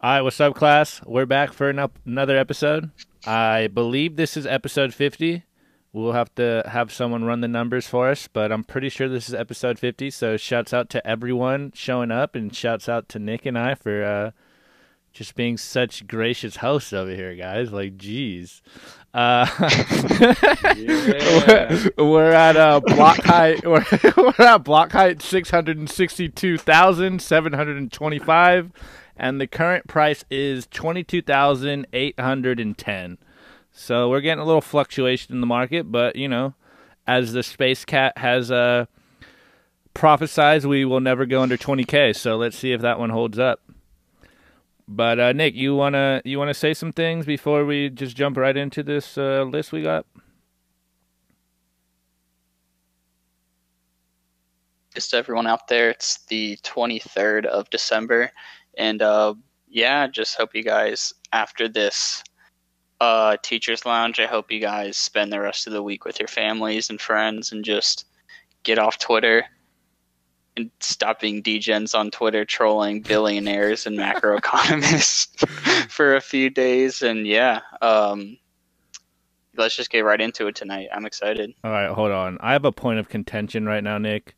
All right, what's up, class? We're back for an up- another episode. I believe this is episode 50. We'll have to have someone run the numbers for us, but I'm pretty sure this is episode 50. So, shouts out to everyone showing up, and shouts out to Nick and I for uh, just being such gracious hosts over here, guys. Like, geez. Uh, we're, we're at uh, block height. We're, we're at block height six hundred and sixty-two thousand seven hundred and twenty-five, and the current price is twenty-two thousand eight hundred and ten. So we're getting a little fluctuation in the market, but you know, as the space cat has uh, prophesized, we will never go under twenty k. So let's see if that one holds up. But uh, Nick, you wanna you wanna say some things before we just jump right into this uh, list we got? just everyone out there, it's the 23rd of December. And uh, yeah, just hope you guys, after this uh, Teacher's Lounge, I hope you guys spend the rest of the week with your families and friends and just get off Twitter and stop being degens on Twitter trolling billionaires and macroeconomists for a few days. And yeah, um, let's just get right into it tonight. I'm excited. All right, hold on. I have a point of contention right now, Nick.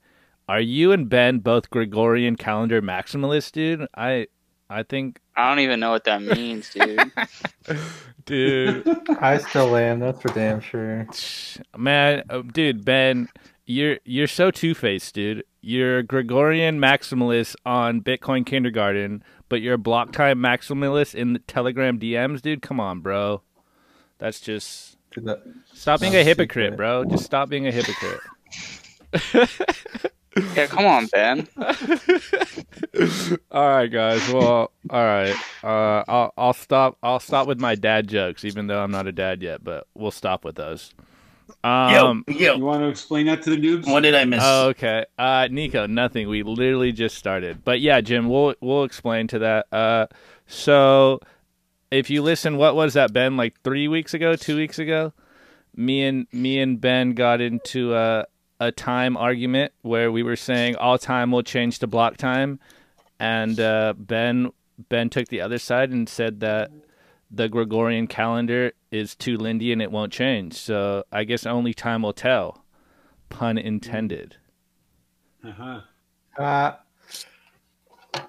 Are you and Ben both Gregorian calendar maximalists, dude? I I think I don't even know what that means, dude. dude, I still am. That's for damn sure. man, uh, dude, Ben, you're you're so two-faced, dude. You're Gregorian maximalist on Bitcoin kindergarten, but you're a block time maximalist in the Telegram DMs, dude. Come on, bro. That's just that- stop being a hypocrite, stupid. bro. Just stop being a hypocrite. yeah, come on, Ben. all right, guys. Well, all right. Uh, I'll I'll stop. I'll stop with my dad jokes, even though I'm not a dad yet. But we'll stop with those. Um. You want to explain that to the noobs? What did I miss? Oh, okay. Uh, Nico, nothing. We literally just started. But yeah, Jim, we'll we'll explain to that. Uh, so if you listen, what was that, Ben? Like three weeks ago, two weeks ago, me and me and Ben got into a a time argument where we were saying all time will change to block time, and uh, Ben Ben took the other side and said that the Gregorian calendar is too lindy and it won't change. So I guess only time will tell. Pun intended. Uh-huh. Ah. no,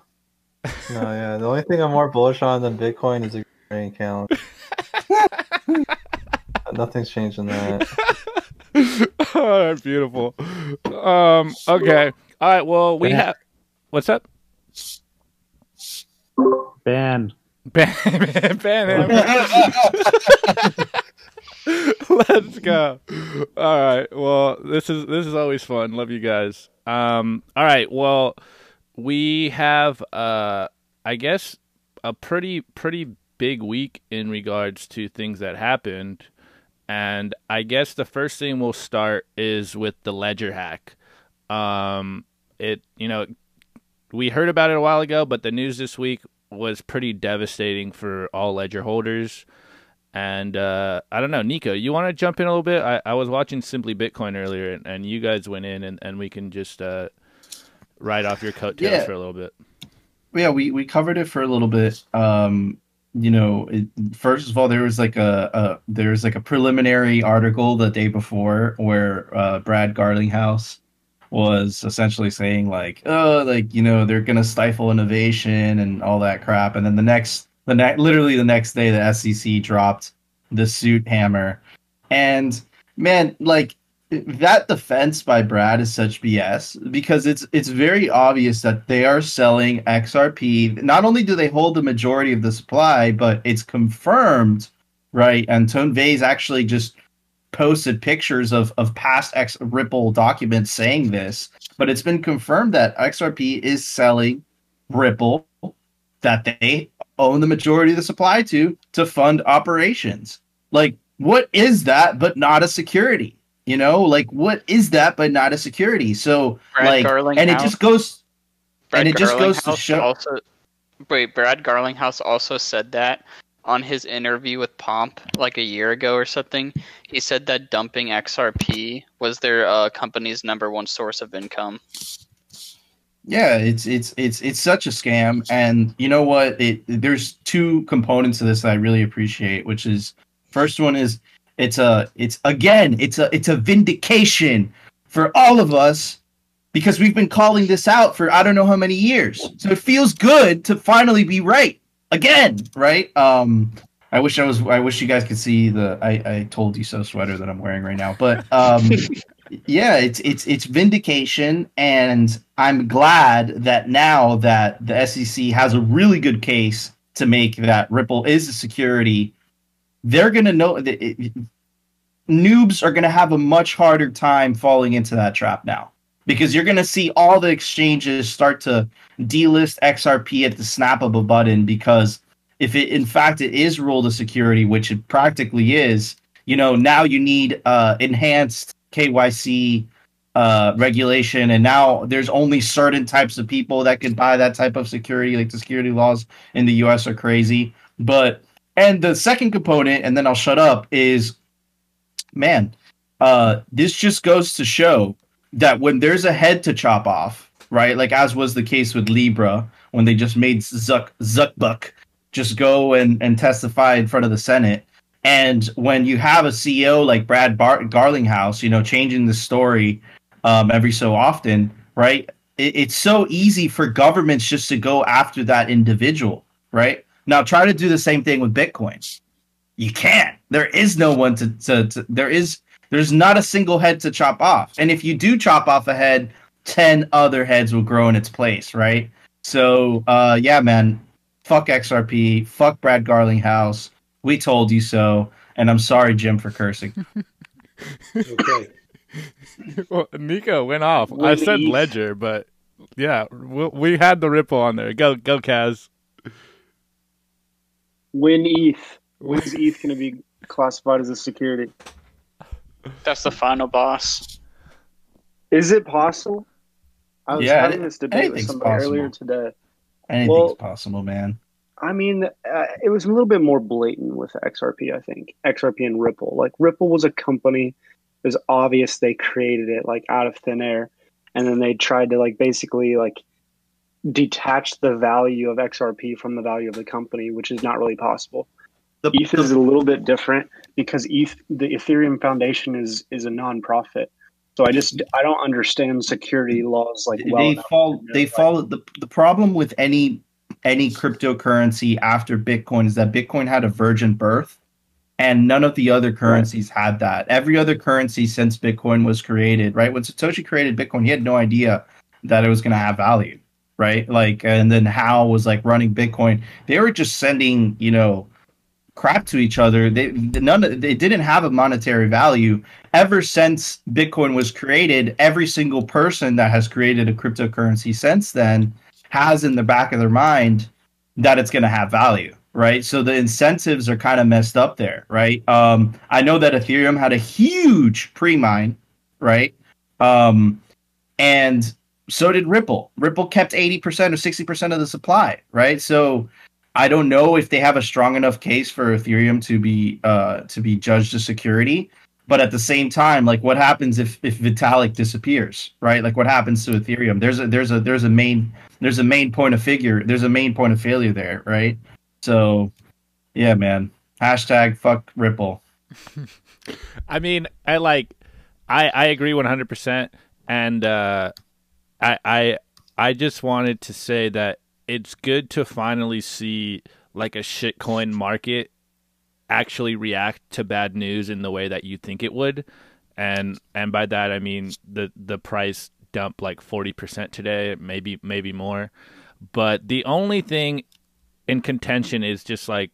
yeah. The only thing I'm more bullish on than Bitcoin is a grain calendar. Nothing's changing in that. oh, beautiful. Um. Okay. All right. Well, we have. What's up? Ban. Ban, ban him. Let's go. All right. Well, this is this is always fun. Love you guys. Um. All right. Well, we have uh, I guess a pretty pretty big week in regards to things that happened, and I guess the first thing we'll start is with the ledger hack. Um. It you know we heard about it a while ago, but the news this week was pretty devastating for all ledger holders. And uh, I don't know, Nico, you want to jump in a little bit? I, I was watching Simply Bitcoin earlier, and, and you guys went in, and, and we can just uh, ride off your coattails Yeah. for a little bit. yeah, we we covered it for a little bit. Um, you know, it, first of all, there was like a, a there was like a preliminary article the day before where uh, Brad Garlinghouse was essentially saying like, oh, like you know, they're gonna stifle innovation and all that crap. And then the next, the next, literally the next day, the SEC dropped the suit hammer, and man, like that defense by Brad is such BS because it's it's very obvious that they are selling XRP. Not only do they hold the majority of the supply, but it's confirmed, right? And Tone Vays actually just posted pictures of of past X Ripple documents saying this, but it's been confirmed that XRP is selling Ripple that they own the majority of the supply to to fund operations. Like what is that but not a security? You know, like what is that but not a security? So Brad like Garlinghouse. and it just goes Brad and it just goes to show- Also, wait, Brad Garlinghouse also said that on his interview with Pomp like a year ago or something. He said that dumping XRP was their uh, company's number one source of income. Yeah, it's it's it's it's such a scam, and you know what? It there's two components to this that I really appreciate, which is first one is it's a it's again it's a it's a vindication for all of us because we've been calling this out for I don't know how many years. So it feels good to finally be right again, right? Um I wish I was I wish you guys could see the I, I told you so sweater that I'm wearing right now. But um yeah, it's it's it's vindication and I'm glad that now that the SEC has a really good case to make that Ripple is a security, they're going to know that it, noobs are going to have a much harder time falling into that trap now because you're going to see all the exchanges start to delist XRP at the snap of a button because if it in fact it is ruled a security, which it practically is, you know, now you need uh, enhanced KYC uh, regulation, and now there's only certain types of people that can buy that type of security. Like the security laws in the U.S. are crazy. But and the second component, and then I'll shut up, is man, uh, this just goes to show that when there's a head to chop off, right? Like as was the case with Libra when they just made Zuck Zuckbuck just go and, and testify in front of the Senate. And when you have a CEO like Brad Bar- Garlinghouse, you know, changing the story um, every so often, right? It, it's so easy for governments just to go after that individual, right? Now try to do the same thing with Bitcoin. You can't. There is no one to, to, to there is there's not a single head to chop off. And if you do chop off a head, 10 other heads will grow in its place, right? So, uh, yeah, man, fuck XRP, fuck Brad Garlinghouse. We told you so. And I'm sorry, Jim, for cursing. Okay. well, Nico went off. I said ETH? Ledger, but yeah, we, we had the Ripple on there. Go, go, Kaz. When ETH? When's ETH going to be classified as a security? That's the final boss. Is it possible? I was Yeah, having this debate with anything's somebody possible. earlier today. Anything's Well- possible, man. I mean, uh, it was a little bit more blatant with XRP, I think. XRP and Ripple. Like, Ripple was a company, it was obvious they created it, like, out of thin air. And then they tried to, like, basically, like, detach the value of XRP from the value of the company, which is not really possible. The, ETH is a little bit different because ETH, the Ethereum Foundation is is a nonprofit. So I just I don't understand security laws like well they enough fall they like, fall the, the problem with any any cryptocurrency after bitcoin is that bitcoin had a virgin birth and none of the other currencies had that. Every other currency since bitcoin was created right? When satoshi created bitcoin he had no idea that it was going to have value right? Like and then Hal was like running bitcoin. They were just sending you know crap to each other they none of, they didn't have a monetary value ever since Bitcoin was created, every single person that has created a cryptocurrency since then has in the back of their mind that it's going to have value, right? So the incentives are kind of messed up there, right? Um, I know that Ethereum had a huge pre-mine, right? Um, and so did Ripple. Ripple kept 80% or 60% of the supply, right? So I don't know if they have a strong enough case for Ethereum to be uh, to be judged a security but at the same time like what happens if if vitalik disappears right? Like what happens to ethereum? There's a there's a there's a main there's a main point of figure there's a main point of failure there right? So yeah man. Hashtag fuck ripple. I mean, I like, I I agree one hundred percent, and uh, I I I just wanted to say that it's good to finally see like a shitcoin market actually react to bad news in the way that you think it would, and and by that I mean the the price dump like forty percent today, maybe maybe more, but the only thing in contention is just like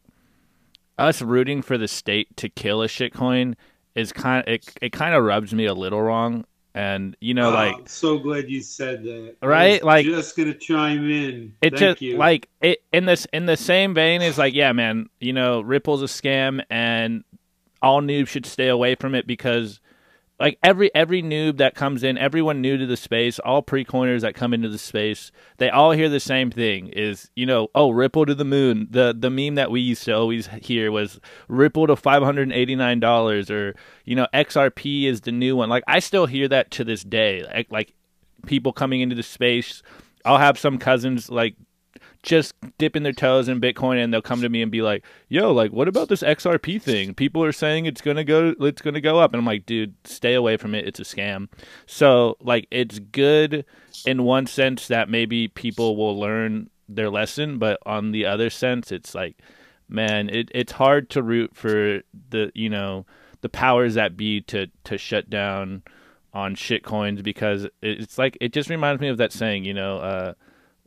us rooting for the state to kill a shitcoin is kind of it, it kind of rubs me a little wrong and you know Oh, like I'm so glad you said that. Right? Like- just gonna chime in. it Thank just you. like it in this in the same vein is like yeah man you know ripple's a scam and all noobs should stay away from it because like every every noob that comes in everyone new to the space all pre-coiners that come into the space they all hear the same thing is you know oh ripple to the moon. The the meme that we used to always hear was ripple to $589 or you know xrp is the new one. Like i still hear that to this day. Like, like people coming into the space I'll have some cousins like just dipping their toes in Bitcoin and they'll come to me and be like, "Yo, like what about this XRP thing? People are saying it's going to go it's going to go up." And I'm like, "Dude, stay away from it. It's a scam." So, like it's good in one sense that maybe people will learn their lesson, but on the other sense, it's like man, it, it's hard to root for the, you know, the powers that be to to shut down on shit coins because it's like it just reminds me of that saying, you know, uh,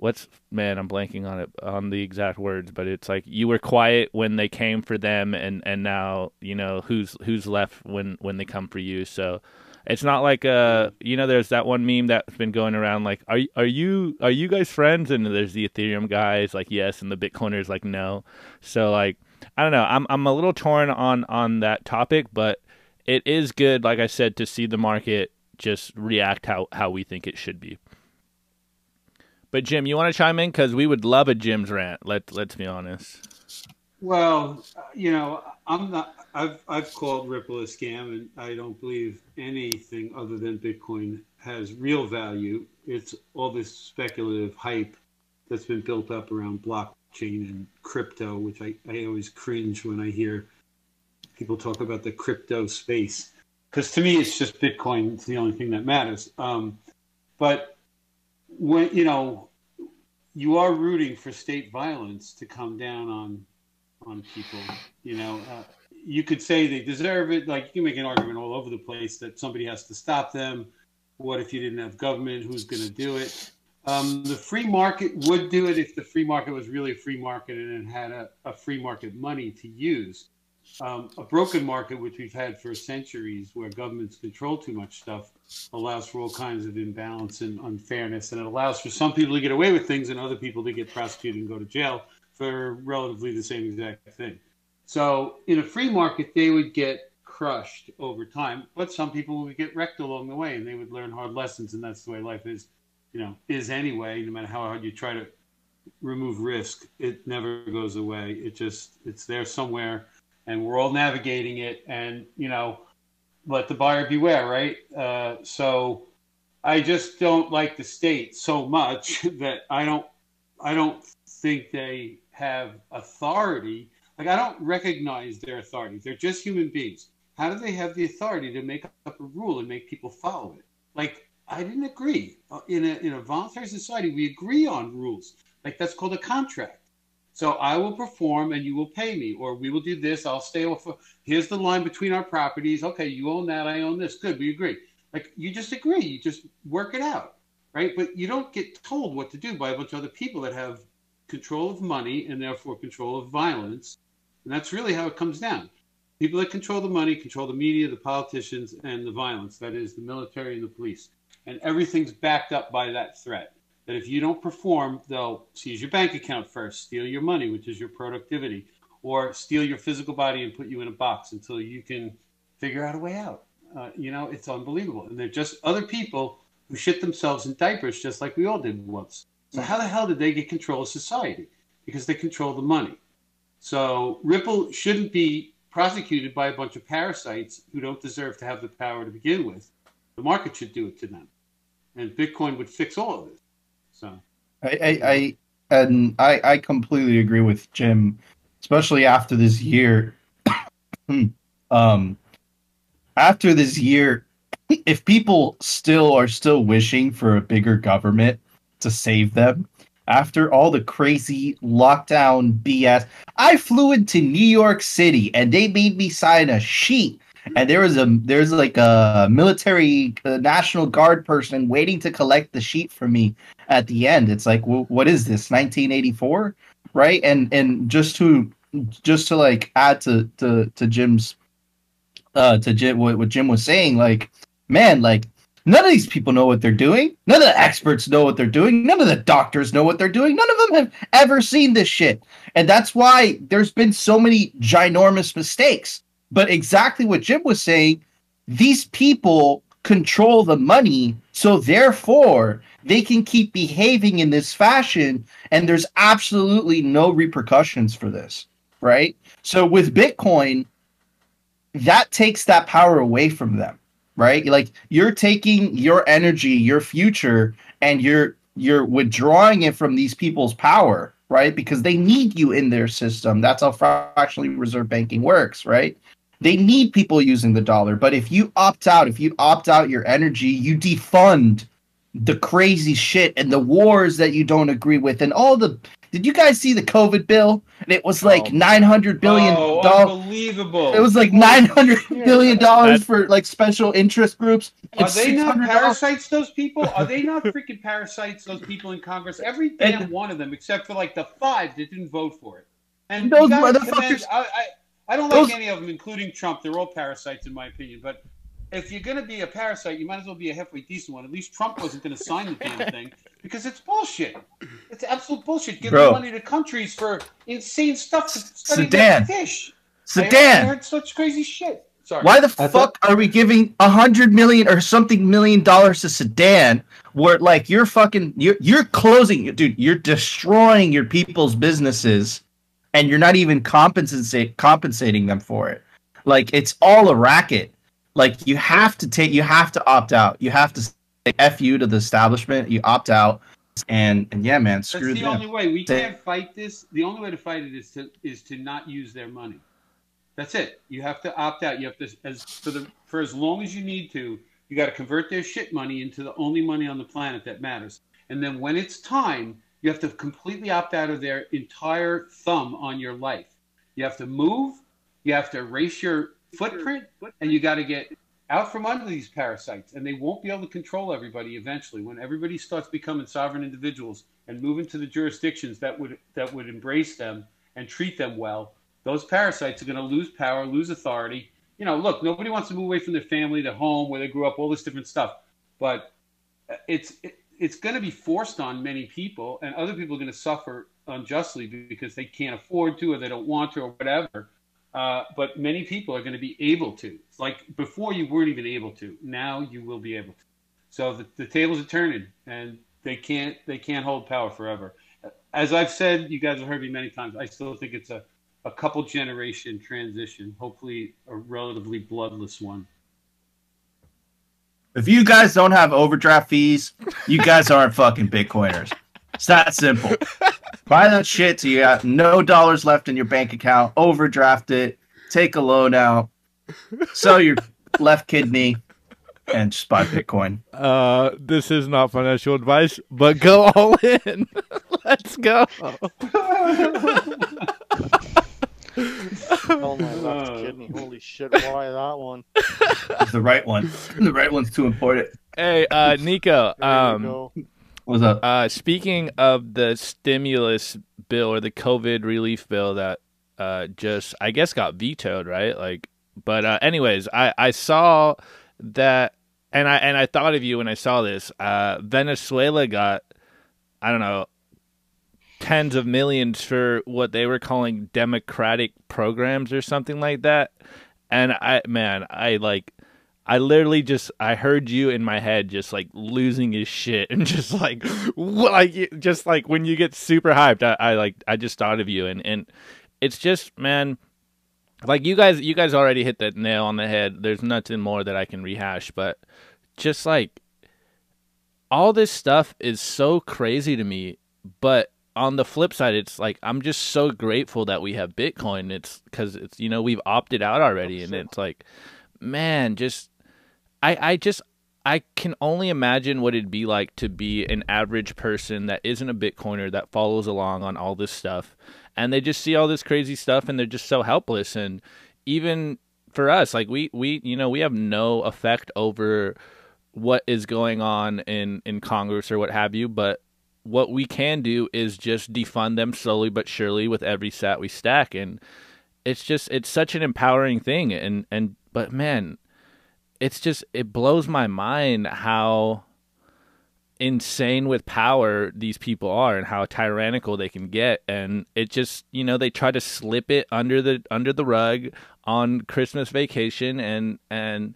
what's man, I'm blanking on it on the exact words, but it's like you were quiet when they came for them, and and now you know who's who's left when when they come for you. So it's not like uh you know there's that one meme that's been going around like are are you are you guys friends and there's the Ethereum guys like yes and the Bitcoiners like no. So like I don't know. I'm I'm a little torn on on that topic, but it is good like I said to see the market just react how how we think it should be. But Jim, you want to chime in because we would love a Jim's rant. Let let's be honest. Well, you know, I'm not. I've I've called Ripple a scam, and I don't believe anything other than Bitcoin has real value. It's all this speculative hype that's been built up around blockchain and crypto, which I, I always cringe when I hear people talk about the crypto space. Because to me, it's just Bitcoin. It's the only thing that matters. Um, but when you know you are rooting for state violence to come down on on people, you know. Uh, you could say they deserve it. Like you can make an argument all over the place that somebody has to stop them. What if you didn't have government? Who's going to do it? Um, the free market would do it if the free market was really a free market and it had a, a free market money to use. Um, a broken market, which we've had for centuries, where governments control too much stuff, allows for all kinds of imbalance and unfairness, and it allows for some people to get away with things and other people to get prosecuted and go to jail for relatively the same exact thing. So in a free market, they would get crushed over time, but some people would get wrecked along the way, and they would learn hard lessons, and that's the way life is, you know, is anyway. No matter how hard you try to remove risk, it never goes away. It just it's there somewhere, and we're all navigating it, and you know, let the buyer beware, right? Uh, so I just don't like the state so much that I don't I don't think they have authority like I don't recognize their authority. They're just human beings. How do they have the authority to make up a rule and make people follow it? Like I didn't agree. Uh, in a in a voluntary society, we agree on rules. Like that's called a contract. So I will perform and you will pay me, or we will do this. I'll stay off. Here's the line between our properties. Okay, you own that. I own this. Good, we agree. Like you just agree. You just work it out, right? But you don't get told what to do by a bunch of other people that have control of money and therefore control of violence and that's really how it comes down. People that control the money control the media, the politicians, and the violence that is, the military and the police. And everything's backed up by that threat. That if you don't perform, they'll seize your bank account first, steal your money, which is your productivity, or steal your physical body and put you in a box until you can figure out a way out. Uh, you know, it's unbelievable. And they're just other people who shit themselves in diapers just like we all did once. So, how the hell did they get control of society? Because they control the money. So Ripple shouldn't be prosecuted by a bunch of parasites who don't deserve to have the power to begin with. The market should do it to them, and Bitcoin would fix all of this. So, I, I, I and I, I completely agree with Jim, especially after this year. um, after this year, if people still are still wishing for a bigger government to save them, after all the crazy lockdown BS. I flew into New York City and they made me sign a sheet. And there was a there's like a military uh, national guard person waiting to collect the sheet from me at the end. It's like, well, what is this? 1984, right? And and just to just to like add to to to Jim's uh to Jim what, what Jim was saying, like man, like None of these people know what they're doing. None of the experts know what they're doing. None of the doctors know what they're doing. None of them have ever seen this shit. And that's why there's been so many ginormous mistakes. But exactly what Jim was saying, these people control the money. So therefore, they can keep behaving in this fashion. And there's absolutely no repercussions for this. Right. So with Bitcoin, that takes that power away from them right? Like you're taking your energy, your future, and you're you're withdrawing it from these people's power, right? Because they need you in their system. That's how fractionally reserve banking works, right? They need people using the dollar. But if you opt out, if you opt out your energy, you defund the crazy shit and the wars that you don't agree with and all the did you guys see the COVID bill? And it was oh. like Oh. nine hundred billion oh, dollars. unbelievable! It was like nine hundred billion dollars for like special interest groups. Are and they not parasites? Those people? Are they not freaking parasites? Those people in Congress? Every damn And- one of them, except for like the five that didn't vote for it. And Those motherfuckers- commend- I, I, I don't Those- like any of them, including Trump. They're all parasites, in my opinion. But if you're gonna be a parasite, you might as well be a halfway decent one. At least Trump wasn't gonna sign the damn thing because it's bullshit. It's absolute bullshit. Giving Bro. money to countries for insane stuff to study Sudan. fish. I- I Sudan. heard such crazy shit. Sorry. Why the I fuck thought- are we giving a hundred million or something million dollars to Sudan? Where like you're fucking you're you're closing, dude. You're destroying your people's businesses, and you're not even compensate compensating them for it. Like it's all a racket. Like you have to take, you have to opt out. You have to say f you to the establishment. You opt out, and and yeah, man, That's screw the them. only way. We can't fight this. The only way to fight it is to is to not use their money. That's it. You have to opt out. You have to as for the for as long as you need to. You got to convert their shit money into the only money on the planet that matters. And then when it's time, you have to completely opt out of their entire thumb on your life. You have to move. You have to erase your footprint, and you got to get out from under these parasites. And they won't be able to control everybody eventually. When everybody starts becoming sovereign individuals and move into the jurisdictions that would that would embrace them and treat them well, those parasites are going to lose power, lose authority. You know, look, nobody wants to move away from their family, their home, where they grew up, all this different stuff. But uh, it's it, it's going to be forced on many people, and other people are going to suffer unjustly because they can't afford to, or they don't want to, or whatever. Uh, but many people are going to be able to. Like before you weren't even able to. Now you will be able to. So the, the tables are turning, and they can't they can't hold power forever. As I've said, you guys have heard me many times. I still think it's a a couple generation transition. Hopefully, a relatively bloodless one. If you guys don't have overdraft fees, you guys aren't fucking Bitcoiners. It's that simple. Buy that shit till you got no dollars left in your bank account, overdraft it, take a loan out, sell your left kidney, and just buy Bitcoin. Uh, this is not financial advice, but go all in. Let's go. Oh my left Uh. kidney. Holy shit, why that one? It's the right one. The right one's too important. Hey, uh, Nico. Um. What's up? uh, speaking of the stimulus bill or the COVID relief bill that uh, just, I guess, got vetoed, right? Like, but uh, anyways, I I saw that, and I and I thought of you when I saw this. Uh, Venezuela got, I don't know, tens of millions for what they were calling democratic programs or something like that. And I, man, I like, I literally just, I heard you in my head just like losing his shit and just like, like, just like when you get super hyped, I, I like, I just thought of you and, and it's just, man, like you guys, you guys already hit that nail on the head. There's nothing more that I can rehash, but just like, all this stuff is so crazy to me, but on the flip side, it's like I'm just so grateful that we have Bitcoin. It's because it's you know we've opted out already, and it's like, man, just I I just I can only imagine what it'd be like to be an average person that isn't a Bitcoiner that follows along on all this stuff, and they just see all this crazy stuff, and they're just so helpless. And even for us, like we we you know we have no effect over what is going on in in Congress or what have you, but what we can do is just defund them slowly but surely with every sat we stack and it's just it's such an empowering thing and and but man it's just it blows my mind how insane with power these people are and how tyrannical they can get and it just you know they try to slip it under the under the rug on christmas vacation and and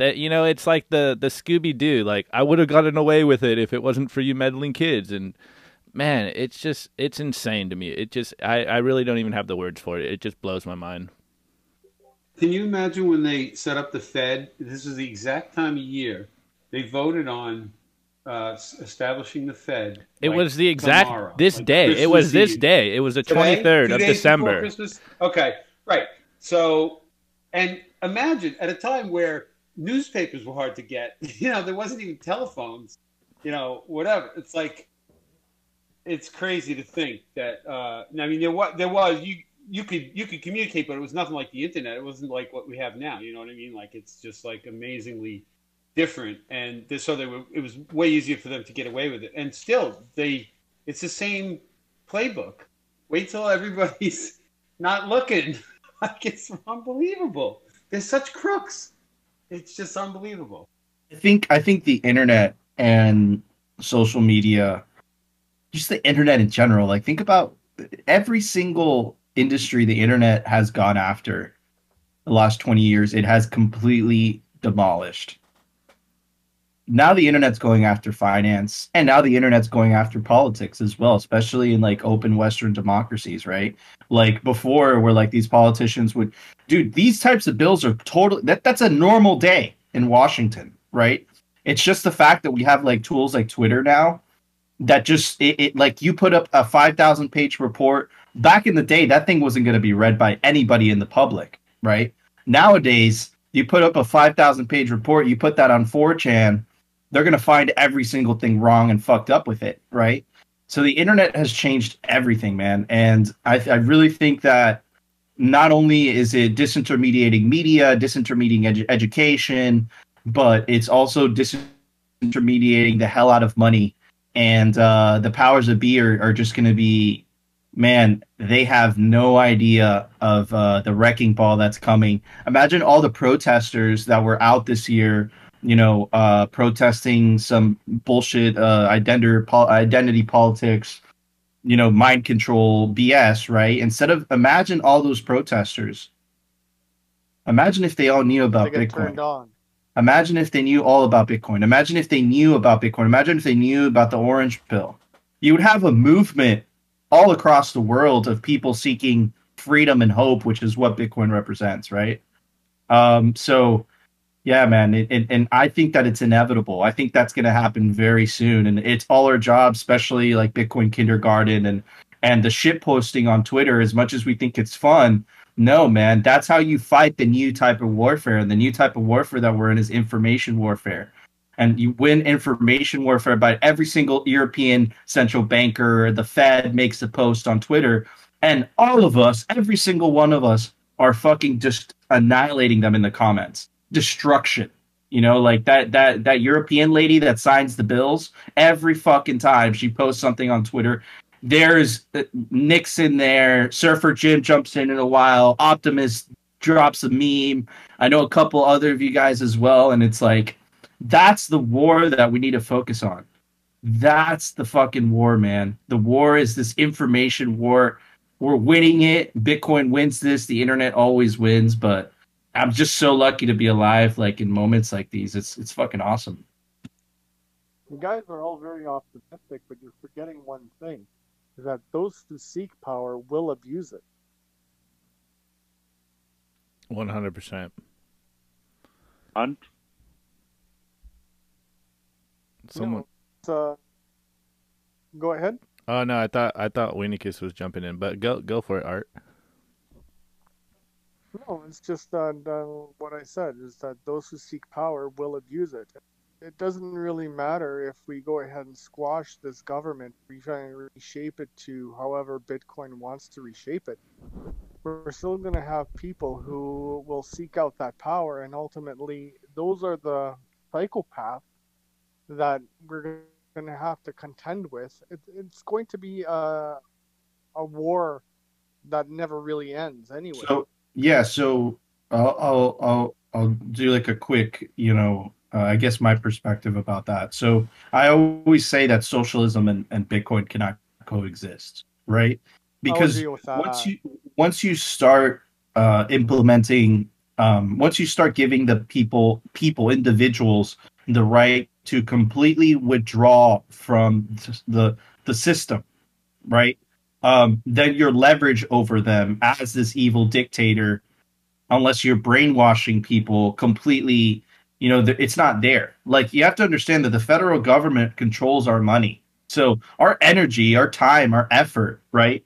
that you know it's like the the scooby doo like i would have gotten away with it if it wasn't for you meddling kids and man it's just it's insane to me it just i i really don't even have the words for it it just blows my mind Can you imagine when they set up the Fed? This is the exact time of year they voted on uh, establishing the Fed. It like, was the exact tomorrow, this like day. it was Christmas this Eve. day. It was the twenty third of December. Okay, right. So, and imagine at a time where newspapers were hard to get. You know, there wasn't even telephones. You know, whatever. It's like it's crazy to think that. Uh, I mean, there was there was you you could you could communicate, but it was nothing like the internet. It wasn't like what we have now. You know what I mean? Like it's just like amazingly different, and so they were. It was way easier for them to get away with it, and still they. It's the same playbook. Wait till everybody's not looking. like it's unbelievable. They're such crooks. It's just unbelievable. I think I think the internet and social media, just the internet in general. Like think about every single industry the internet has gone after the last 20 years, it has completely demolished. Now the internet's going after finance and now the internet's going after politics as well, especially in like open western democracies, right? Like before where like these politicians would dude, these types of bills are totally that that's a normal day in Washington, right? It's just the fact that we have like tools like Twitter now that just it, it like you put up a 5000 page report back in the day that thing wasn't going to be read by anybody in the public right nowadays you put up a 5000 page report you put that on 4chan they're going to find every single thing wrong and fucked up with it right? So the internet has changed everything man. And i, I really think that not only is it disintermediating media disintermediating edu- education but it's also disintermediating the hell out of money. And uh, the powers that be are, are just going to be man they have no idea of uh, the wrecking ball that's coming. Imagine all the protesters that were out this year you know uh, protesting some bullshit uh, identity, pol- identity politics you know mind control bs right instead of imagine all those protesters imagine if they all knew about bitcoin. Imagine if they knew all about Bitcoin. Imagine if they knew about Bitcoin. Imagine if they knew about the orange pill. You would have a movement all across the world of people seeking freedom and hope, which is what Bitcoin represents, right? Um, so, yeah, man, it, and I think that it's inevitable. I think that's going to happen very soon, and it's all our job, especially like Bitcoin Kindergarten and and the shit posting on Twitter. As much as we think it's fun, no, man, that's how you fight the new type of warfare. And the new type of warfare that we're in is information warfare. And you win information warfare by every single European central banker, the Fed makes a post on Twitter, and all of us, every single one of us, are fucking just annihilating them in the comments. Destruction. You know, like that that that European lady that signs the bills, every fucking time she posts something on Twitter, there's uh, Nixon there, Surfer Jim jumps in in a while, Optimus drops a meme. I know a couple other of you guys as well, and it's like that's the war that we need to focus on. That's the fucking war, man. The war is this information war. We're winning it. Bitcoin wins this. The internet always wins, but I'm just so lucky to be alive like in moments like these. It's it's fucking awesome. You guys are all very optimistic, but you're forgetting one thing: is that those who seek power will abuse it. One hundred percent. Un- Someone. No, it's, uh, go ahead. Oh no, I thought I thought Winnicus was jumping in, but go go for it, Art. No, it's just that uh, what I said is that those who seek power will abuse it. It doesn't really matter if we go ahead and squash this government, we try and reshape it to however Bitcoin wants to reshape it. We're still going to have people who will seek out that power, and ultimately, those are the psychopaths that we're going to have to contend with. It, it's going to be a, a war that never really ends, anyway. So yeah, so I'll I'll I'll, I'll do like a quick, you know, uh, I guess my perspective about that. So I always say that socialism and, and Bitcoin cannot coexist, right? Because once you once you start uh, implementing, um, once you start giving the people people individuals the right to completely withdraw from the the system, right? Um, then your leverage over them as this evil dictator, unless you're brainwashing people completely you know, it's not there. Like you have to understand that the federal government controls our money. So our energy, our time, our effort, right?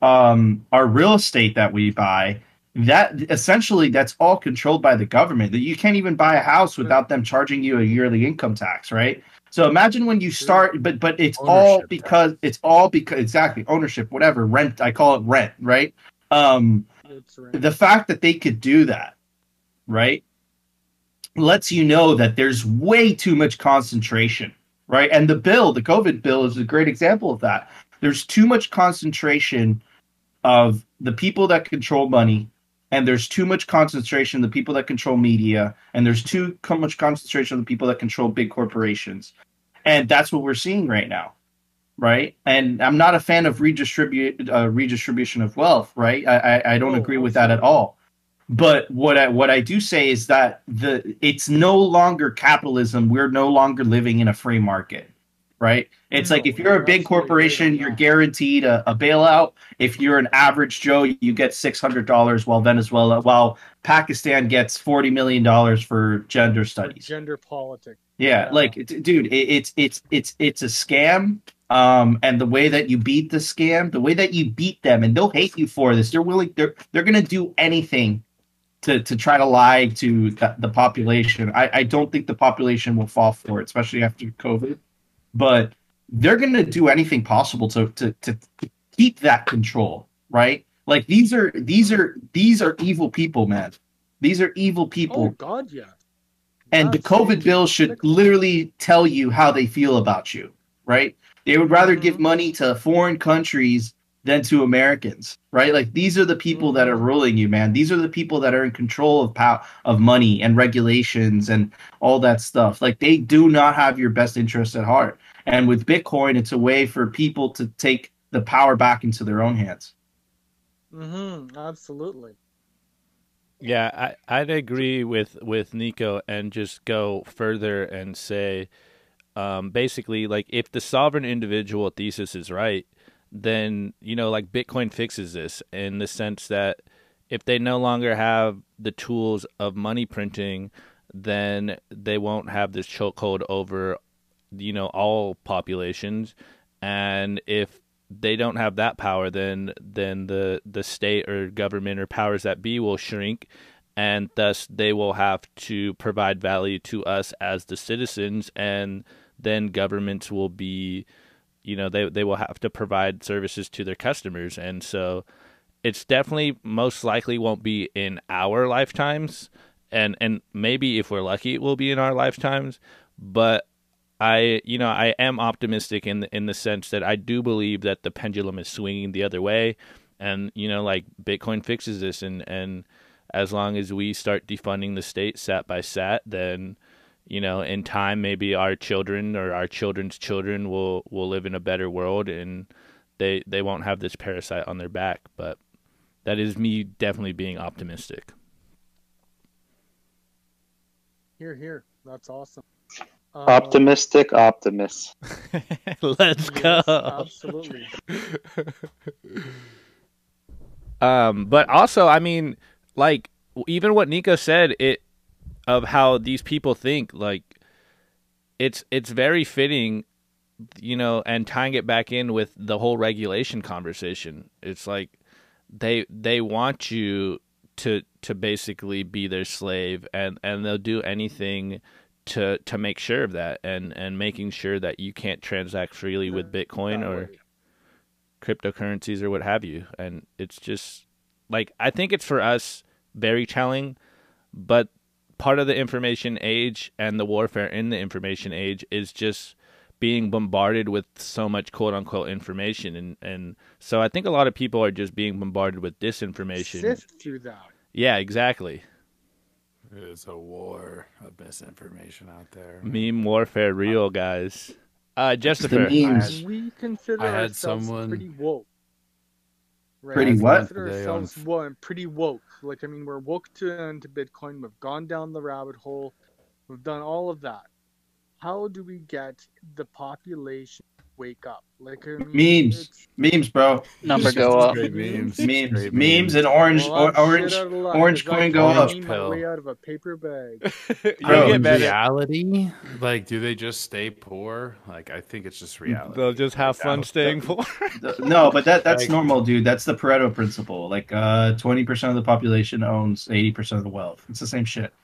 Um, our real estate that we buy, that essentially that's all controlled by the government. That you can't even buy a house without them charging you a yearly income tax, right? So imagine when you start, but but it's all Ownership because it's all because exactly ownership, whatever rent. I call it rent, right? Um, It's right. the fact that they could do that, right, lets you know that there's way too much concentration, right? And the bill, the COVID bill, is a great example of that. There's too much concentration of the people that control money, and there's too much concentration of the people that control media, and there's too much concentration of the people that control big corporations. And that's what we're seeing right now right? And I'm not a fan of redistribute uh, redistribution of wealth, right? I I, I don't Oh, agree with that at all. But what I what I do say is that the it's no longer capitalism. We're no longer living in a free market, right? It's like if you're a big corporation, you're guaranteed a, a bailout. If you're an average Joe, you get six hundred dollars, while Venezuela, while Pakistan gets forty million dollars for gender studies. Gender politics. Yeah, like dude, it, it's it's it's it's a scam. Um, and the way that you beat the scam, the way that you beat them, and they'll hate you for this. They're willing. They're they're gonna do anything to to try to lie to the, the population. I I don't think the population will fall for it, especially after COVID. But they're gonna do anything possible to to to keep that control, right? Like these are these are these are evil people, man. These are evil people Oh God, yeah. And the COVID bill should literally tell you how they feel about you, right? They would rather give Mhm. money to foreign countries than to Americans, right? Like these are the people that are Mhm. ruling you, man. These are the people that are in control of power, of money and regulations and all that stuff. Like they do not have your best interest at heart. And with Bitcoin, it's a way for people to take the power back into their own hands. Mm-hmm. Absolutely. Yeah, I, I'd agree with, with Nico and just go further and say, um, basically, like if the sovereign individual thesis is right, then you know, like Bitcoin fixes this in the sense that if they no longer have the tools of money printing, then they won't have this chokehold over, you know, all populations, and if they don't have that power, then then the the state or government or powers that be will shrink, and thus they will have to provide value to us as the citizens, and then governments will be, you know, they they will have to provide services to their customers, and so it's definitely most likely won't be in our lifetimes, and and maybe if we're lucky, it will be in our lifetimes, but I, you know, I am optimistic in the, in the sense that I do believe that the pendulum is swinging the other way, and you know, like Bitcoin fixes this, and and as long as we start defunding the state sat by sat, then you know, in time, maybe our children or our children's children will will live in a better world, and they they won't have this parasite on their back. But that is me definitely being optimistic. Here, here. That's awesome. Um, Optimistic optimist. Let's go. absolutely. Um, but also, I mean, like even what Nico said, it of how these people think, like it's it's very fitting, you know, and tying it back in with the whole regulation conversation. It's like they they want you to to basically be their slave, and and they'll do anything to to make sure of that, and and making sure that you can't transact freely with Bitcoin or cryptocurrencies or what have you. And it's just like I think it's for us very telling, but part of the information age and the warfare in the information age is just being bombarded with so much quote unquote information and and so I think a lot of people are just being bombarded with disinformation. Sift through that. Yeah, exactly. There's a war of misinformation out there. Meme warfare real guys. Uh Jessica. memes. We consider I had ourselves someone- pretty woke. Right? Pretty we what? Consider Today ourselves on- wo- pretty woke. Like I mean, we're woke to into Bitcoin. We've gone down the rabbit hole. We've done all of that. How do we get the population wake up. Like I mean, Memes, memes, bro. Number go up. Great memes. Memes, memes, and orange, Well, I'm or, orange, shit out of luck, orange 'cause I coin go can't up. Pill. way out of a paper bag. Bro, get in better. reality, like, do they just stay poor? Like, I think it's just reality. They'll just have fun Like, staying poor. The- No, but that that's Like- normal, dude. That's the Pareto principle. Like, uh, twenty percent of the population owns eighty percent of the wealth. It's the same shit,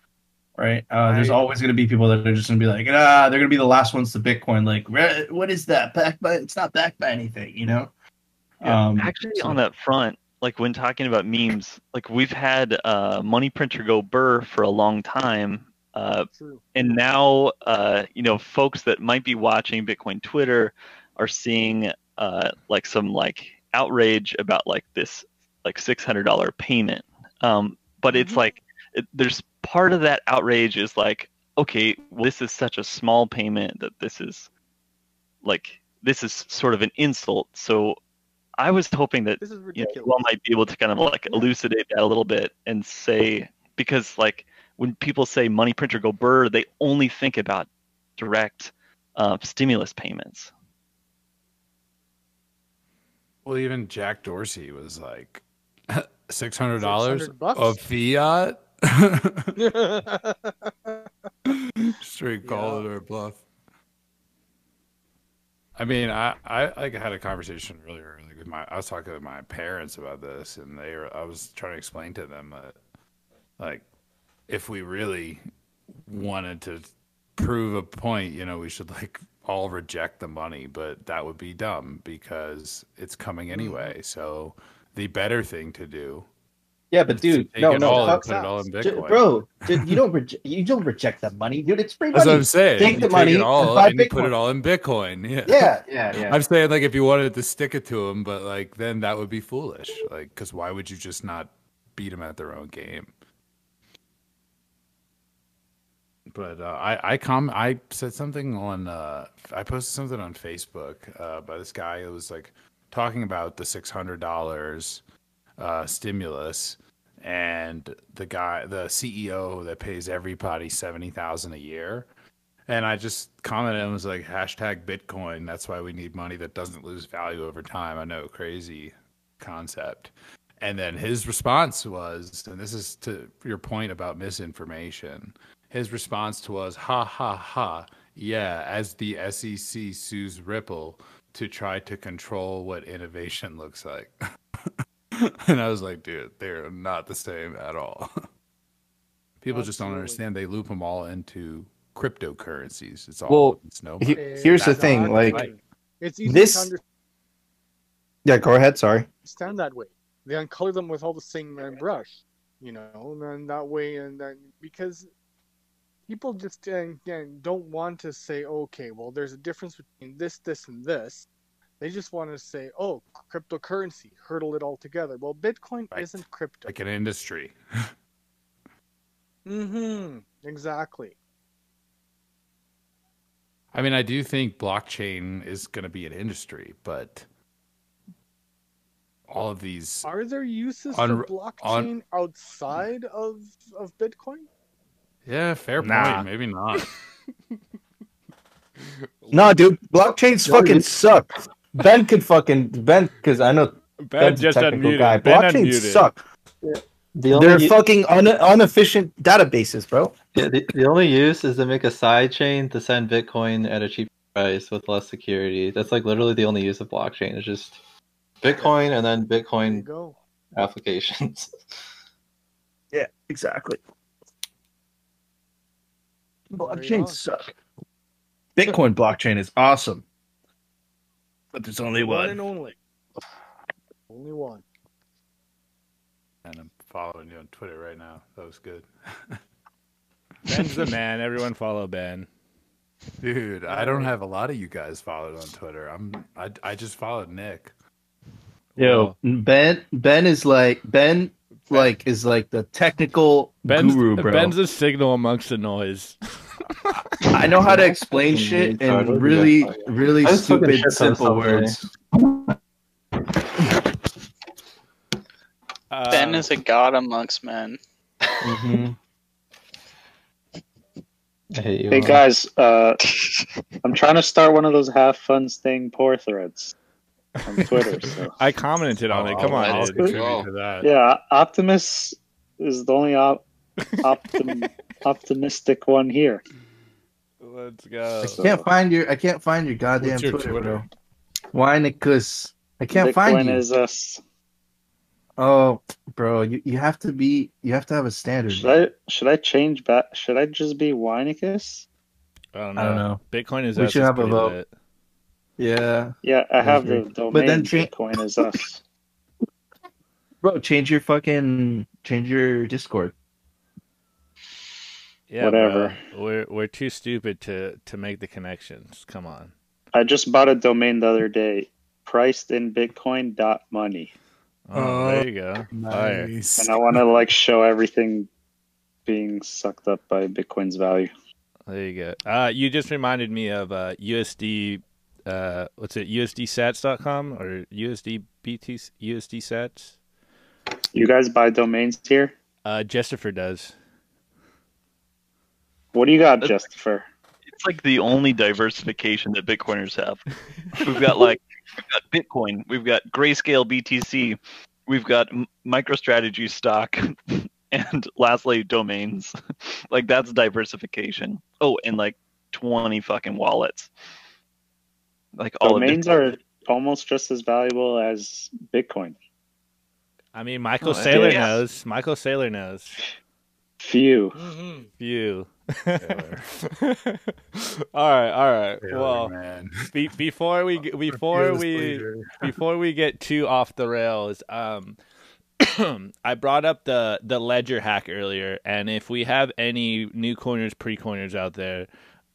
right? Uh, there's always going to be people that are just going to be like, ah, they're going to be the last ones to Bitcoin. Like, what is that? Backed by? It's not backed by anything, you know. Yeah, Um, Actually, so- on that front, like when talking about memes, like we've had uh, money printer go burr for a long time, uh, and now uh, you know folks that might be watching Bitcoin Twitter are seeing uh, like some like outrage about like this like six hundred dollar payment. Um, but it's Mhm. like it, there's part of that outrage is like okay, well, this is such a small payment that this is like this is sort of an insult. So I was hoping that This is you know, ridiculous. you all might be able to kind of like elucidate that a little bit and say because like when people say money printer go burr, they only think about direct uh, stimulus payments. Well, even Jack Dorsey was like, six hundred dollars $600 of fiat. Straight call Yeah. it or bluff. I mean, I, I like had a conversation really early with my. I was talking with my parents about this, and they were. I was trying to explain to them that, like, if we really wanted to prove a point, you know, we should like all reject the money, but that would be dumb because it's coming mm-hmm. anyway. So the better thing to do Yeah, but dude, take no, no, and fuck put it all in Bitcoin. bro, dude, you don't reje- you don't reject that money, dude. It's free money. That's what. I'm saying. Take You the money it and all buy and put it all in Bitcoin. Yeah. Yeah, yeah, yeah. I'm saying like if you wanted to stick it to them, but like then that would be foolish. Like, because why would you just not beat them at their own game? But uh, I I com I said something on uh I posted something on Facebook uh by this guy who was like talking about the six hundred dollars uh stimulus and the guy the CEO that pays everybody seventy thousand a year. And I just commented and was like, hashtag Bitcoin. That's why we need money that doesn't lose value over time. I know, crazy concept. And then his response was, and this is to your point about misinformation. His response to was, ha ha ha, yeah, as the SEC sues Ripple to try to control what innovation looks like. and I was like, dude, they're not the same at all. People just don't understand. They loop them all into cryptocurrencies. It's all Well, it's no. he- here's the thing, not like, it's easy this- to Yeah, go ahead. Sorry. Stand that way. They uncolor them with all the same uh, brush, you know, and then that way, and then because people just again don't want to say, okay, well, there's a difference between this, this, and this. They just want to say, oh, cryptocurrency, hurdle it all together. Well, Bitcoin Right. isn't crypto. like an industry. mm-hmm. Exactly. I mean, I do think blockchain is going to be an industry, but all of these, Are there uses On- for blockchain on- outside of of Bitcoin? yeah, fair Nah. point. Maybe not. No, dude, blockchains fucking you- suck. Ben could fucking Ben because I know Ben Ben's a just technical unmuted. guy. Ben Blockchains unmuted. suck. The only They're u- fucking un- inefficient databases, bro. yeah, the, the only use is to make a side chain to send Bitcoin at a cheap price with less security. That's like literally the only use of blockchain. It's just Bitcoin and then There you Bitcoin go. applications. Yeah, exactly. Right on. Blockchains suck. Bitcoin blockchain is awesome, but there's only One one. and only. Only one. and I'm following you on Twitter right now. That was good. Ben's the man. Everyone follow Ben. Dude, I don't have a lot of you guys followed on Twitter. I'm I, I just followed Nick. Yo, Ben Ben is like Ben like is like the technical Ben's, guru, bro. Ben's a signal amongst the noise. I know how to explain shit in really, really I was talking stupid, simple words. Ben Uh, is a god amongst men. hmm I. Hey guys, uh, I'm trying to start one of those have fun staying poor threads on Twitter. So I commented on it. Oh, Come on, I'll contribute to that. yeah, Optimus is the only op- optim- optimistic one here. Let's go. I can't find your I can't find your goddamn your Twitter, Twitter? bro. Winicus. I can't Bitcoin find you. is us. Oh, bro, you, you have to be you have to have a standard. Should I should I change back? Should I just be Weinicus? I don't know. I don't know. Bitcoin is We should have a vote. lit. Yeah, Yeah, I have the Okay. domain. But then cha- Bitcoin is us. bro, change your fucking change your Discord. Yeah, Whatever. bro. We're we're too stupid to to make the connections. Come on. I just bought a domain the other day, priced in Bitcoin dot money, Oh, there you go. Fire. Nice. and I want to like show everything being sucked up by Bitcoin's value. There you go. Uh, you just reminded me of uh, USD. Uh, what's it? USDSats.com or USD BT USD Sats? You guys buy domains here? Uh, Jessifer does. What do you got, That's- Justifer? It's like the only diversification that Bitcoiners have. We've got like we've got Bitcoin, we've got Grayscale BTC, we've got MicroStrategy stock, and lastly domains. like that's diversification. Oh, and like twenty fucking wallets. Like all Domains are almost just as valuable as Bitcoin. I mean, Michael Oh, Saylor yeah. knows. Michael Saylor knows. Few. Mm-hmm. Few. All right, all right. Taylor, well, man. be, before we g- before we leader. before we get too off the rails, um, I brought up the the ledger hack earlier, and if we have any new coiners, pre coiners out there,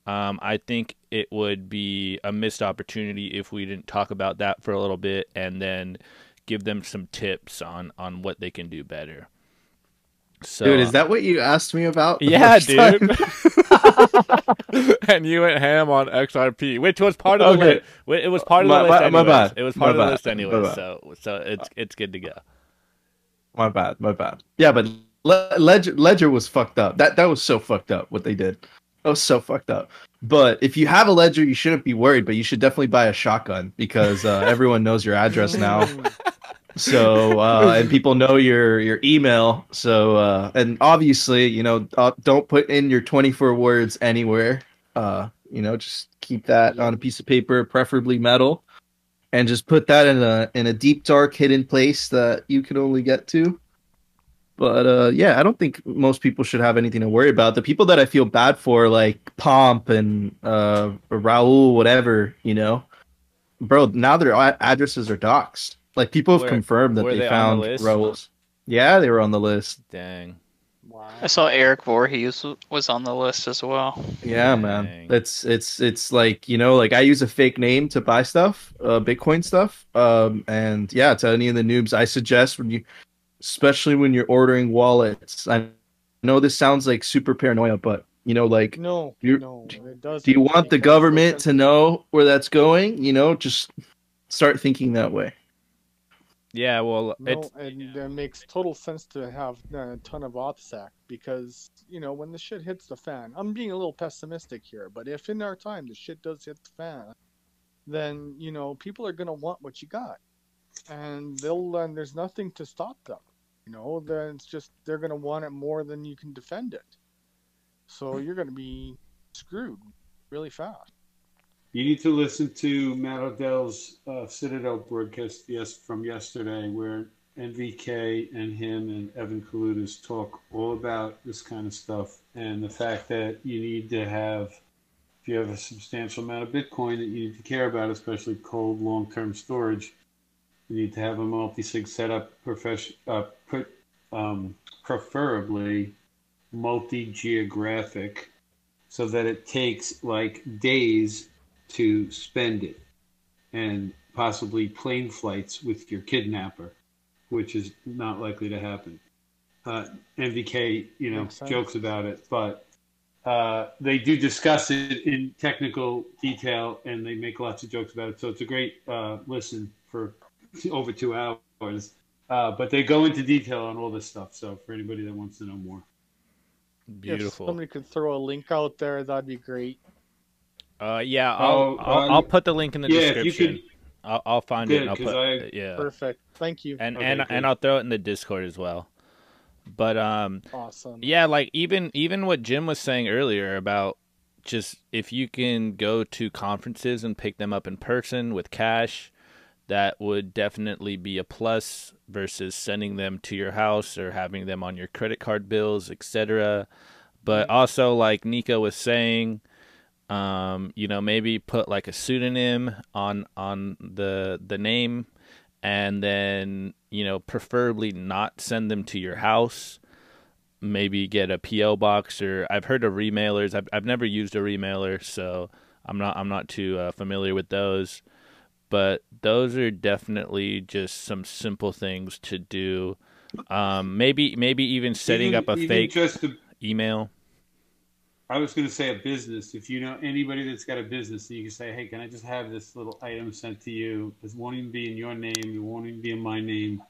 um, I think it would be a missed opportunity if we didn't talk about that for a little bit, and then give them some tips on on what they can do better. So, Dude, is that what you asked me about? yeah, dude. and you went ham on XRP, which was part of the Okay. list. It was part of My- the list. my- my anyways. bad. It was My part of the bad. list anyway. So, so it's it's good to go. My bad, my bad. Yeah, but Ledger Ledger was fucked up. That that was so fucked up what they did. That was so fucked up. But if you have a Ledger, you shouldn't be worried. But you should definitely buy a shotgun because uh, everyone knows your address now. So uh, and people know your your email. So uh, and obviously, you know, uh, don't put in your 24 words anywhere. Uh, you know, just keep that on a piece of paper, preferably metal, and just put that in a in a deep, dark, hidden place that you can only get to. But uh, yeah, I don't think most people should have anything to worry about. The people that I feel bad for, like Pomp and uh, Raoul, whatever, you know, bro, now their addresses are doxxed. Like people have Were- confirmed that they, they found the? Raoul's. Yeah, they were on the list. Dang. Wow. I saw Eric Voorhees was on the list as well. Yeah, Dang. man. It's it's it's like you know, like I use a fake name to buy stuff, uh, Bitcoin stuff. Um, and yeah, to any of the noobs, I suggest when you, especially when you're ordering wallets. I know this sounds like super paranoia, but you know, like, No, You- no, it does. do you want the government to know where that's going? You know, just start thinking that way. Yeah, well, No, it's and it makes total sense to have uh, a ton of OPSEC because you know when the shit hits the fan. I'm being a little pessimistic here, but if in our time the shit does hit the fan, then you know people are gonna want what you got, and they'll and there's nothing to stop them. You know, then it's just they're gonna want it more than you can defend it. So you're gonna be screwed really fast. You need to listen to Matt Odell's uh, Citadel broadcast yes from yesterday, where NVK and him and Evan Kaloudis talk all about this kind of stuff and the fact that you need to have, if you have a substantial amount of Bitcoin that you need to care about, especially cold long-term storage, you need to have a multi-sig setup, profession, uh, put, um, preferably multi-geographic, so that it takes like days to spend it and possibly plane flights with your kidnapper, which is not likely to happen. Uh, NVK, you know, jokes about it, but uh, they do discuss it in technical detail and they make lots of jokes about it. So it's a great uh, listen for over two hours. Uh, but they go into detail on all this stuff. So for anybody that wants to know more. Beautiful. If somebody could throw a link out there, that'd be great. Uh, yeah, I'll, Oh, I'll, um, I'll put the link in the yeah, if you description. could- I'll, I'll find it. Good, And I'll 'cause put I- yeah, Perfect. Thank you. and Okay, and good. and I'll throw it in the Discord as well. But um, Awesome. yeah, like even even what Jim was saying earlier about just if you can go to conferences and pick them up in person with cash, that would definitely be a plus versus sending them to your house or having them on your credit card bills, etc. But also, like Nico was saying, um, you know, maybe put like a pseudonym on on the the name, and then you know, preferably not send them to your house. Maybe get a PO box, or I've heard of remailers. I've I've never used a remailer, so I'm not I'm not too uh, familiar with those. But those are definitely just some simple things to do. Um, maybe maybe even setting Even- up a fake just a- email. I was going to say a business. If you know anybody that's got a business, and you can say, "Hey, can I just have this little item sent to you? It won't even be in your name. It won't even be in my name."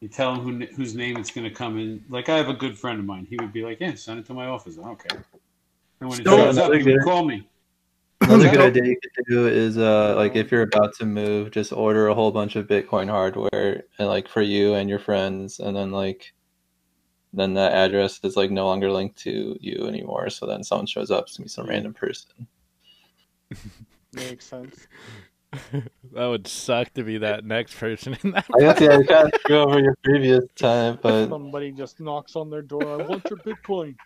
You tell them who, whose name it's going to come in. Like I have a good friend of mine. He would be like, "Yeah, send it to my office." Okay. And when it So shows up, another he would call me. Another good idea you could do is uh like if you're about to move, just order a whole bunch of Bitcoin hardware and like for you and your friends, and then like then that address is like no longer linked to you anymore. So then someone shows up, it's gonna be some random person. Makes sense. That would suck to be that next person in that. I guess yeah, you kind of screw over your previous time, but Somebody just knocks on their door. I want your Bitcoin.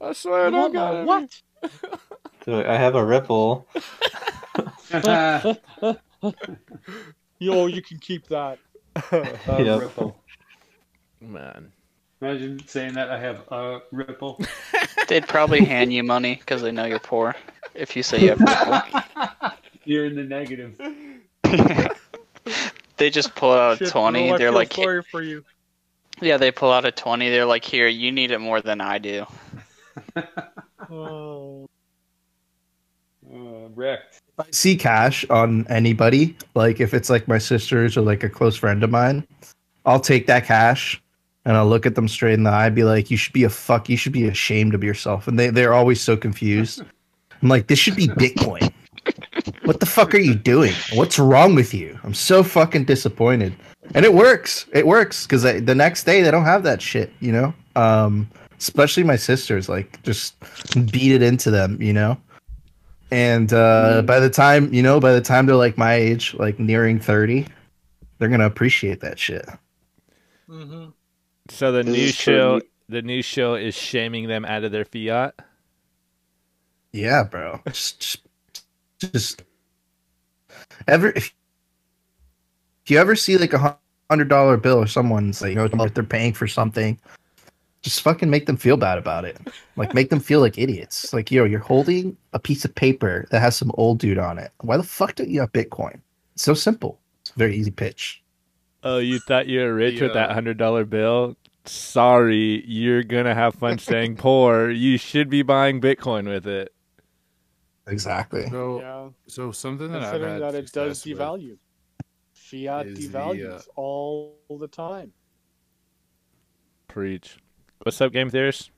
I swear to God. What? So I have a Ripple. Yo, you can keep that. Uh, Yep. Ripple. Man. Imagine saying that I have a Ripple. They'd probably hand you money because they know you're poor. If you say you have a Ripple, You're in the negative. they just pull out a Shit, twenty. bro, They're like, sorry for you. yeah, they pull out a twenty. They're like, here, you need it more than I do. Oh. Uh, wrecked. I see cash on anybody, like if it's like my sisters or like a close friend of mine, I'll take that cash and I'll look at them straight in the eye, be like, "You should be a fuck. You should be ashamed of yourself." And they they're always so confused. I'm like, "This should be Bitcoin. What the fuck are you doing? What's wrong with you?" I'm so fucking disappointed. And it works. It works because the next day they don't have that shit. You know, um, especially my sisters, like just beat it into them. You know and uh, by the time you know by the time they're like my age like nearing 30 they're gonna appreciate that shit Mm-hmm. So the This new is true. show, the new show is shaming them out of their fiat. yeah bro just just, just ever if, if you ever see like a hundred dollar bill or someone's like you know like they're paying for something just fucking make them feel bad about it like make them feel like idiots like yo you're holding a piece of paper that has some old dude on it why the fuck don't you have bitcoin it's so simple it's a very easy pitch Oh, you thought you were rich with that hundred dollar bill? Sorry, you're gonna have fun staying poor. You should be buying Bitcoin with it. exactly So, Yeah. so something that I've Considering had that it does success with- devalue. Fiat is the, devalues uh, all the time. Preach. What's up, Game theorists?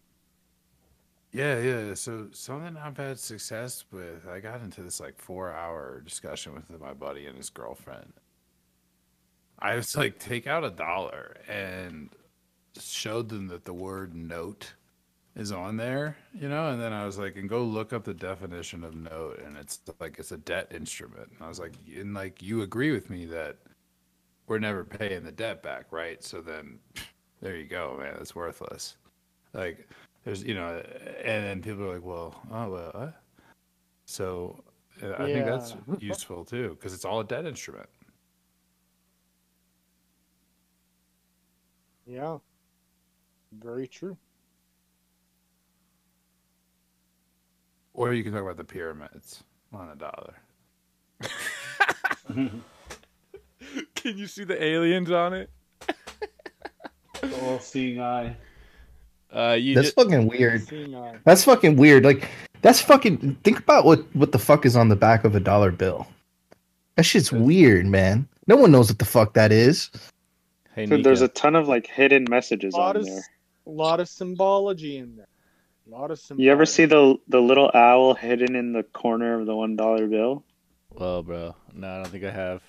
Yeah, yeah. So something I've had success with, I got into this like four hour discussion with my buddy and his girlfriend. I was like, take out a dollar and showed them that the word note is on there, you know, and then I was like, and go look up the definition of note, and it's like it's a debt instrument. And I was like, and like you agree with me that we're never paying the debt back, right? So then there you go, man. It's worthless. Like there's you know and then people are like well oh well what? so uh, i think that's useful too because it's all a dead instrument Yeah. Very true. or you can talk about the pyramids on a dollar Can you see the aliens on it? All-seeing eye. Uh, you That's just, fucking weird. That's fucking weird. Like that's fucking. Think about what what the fuck is on the back of a dollar bill. That shit's weird, man. No one knows what the fuck that is. hey, Dude, there's a ton of like hidden messages lot on of there. a lot of symbology in there. A lot of You ever see the the little owl hidden in the corner of the one dollar bill? Well, bro, no, I don't think I have.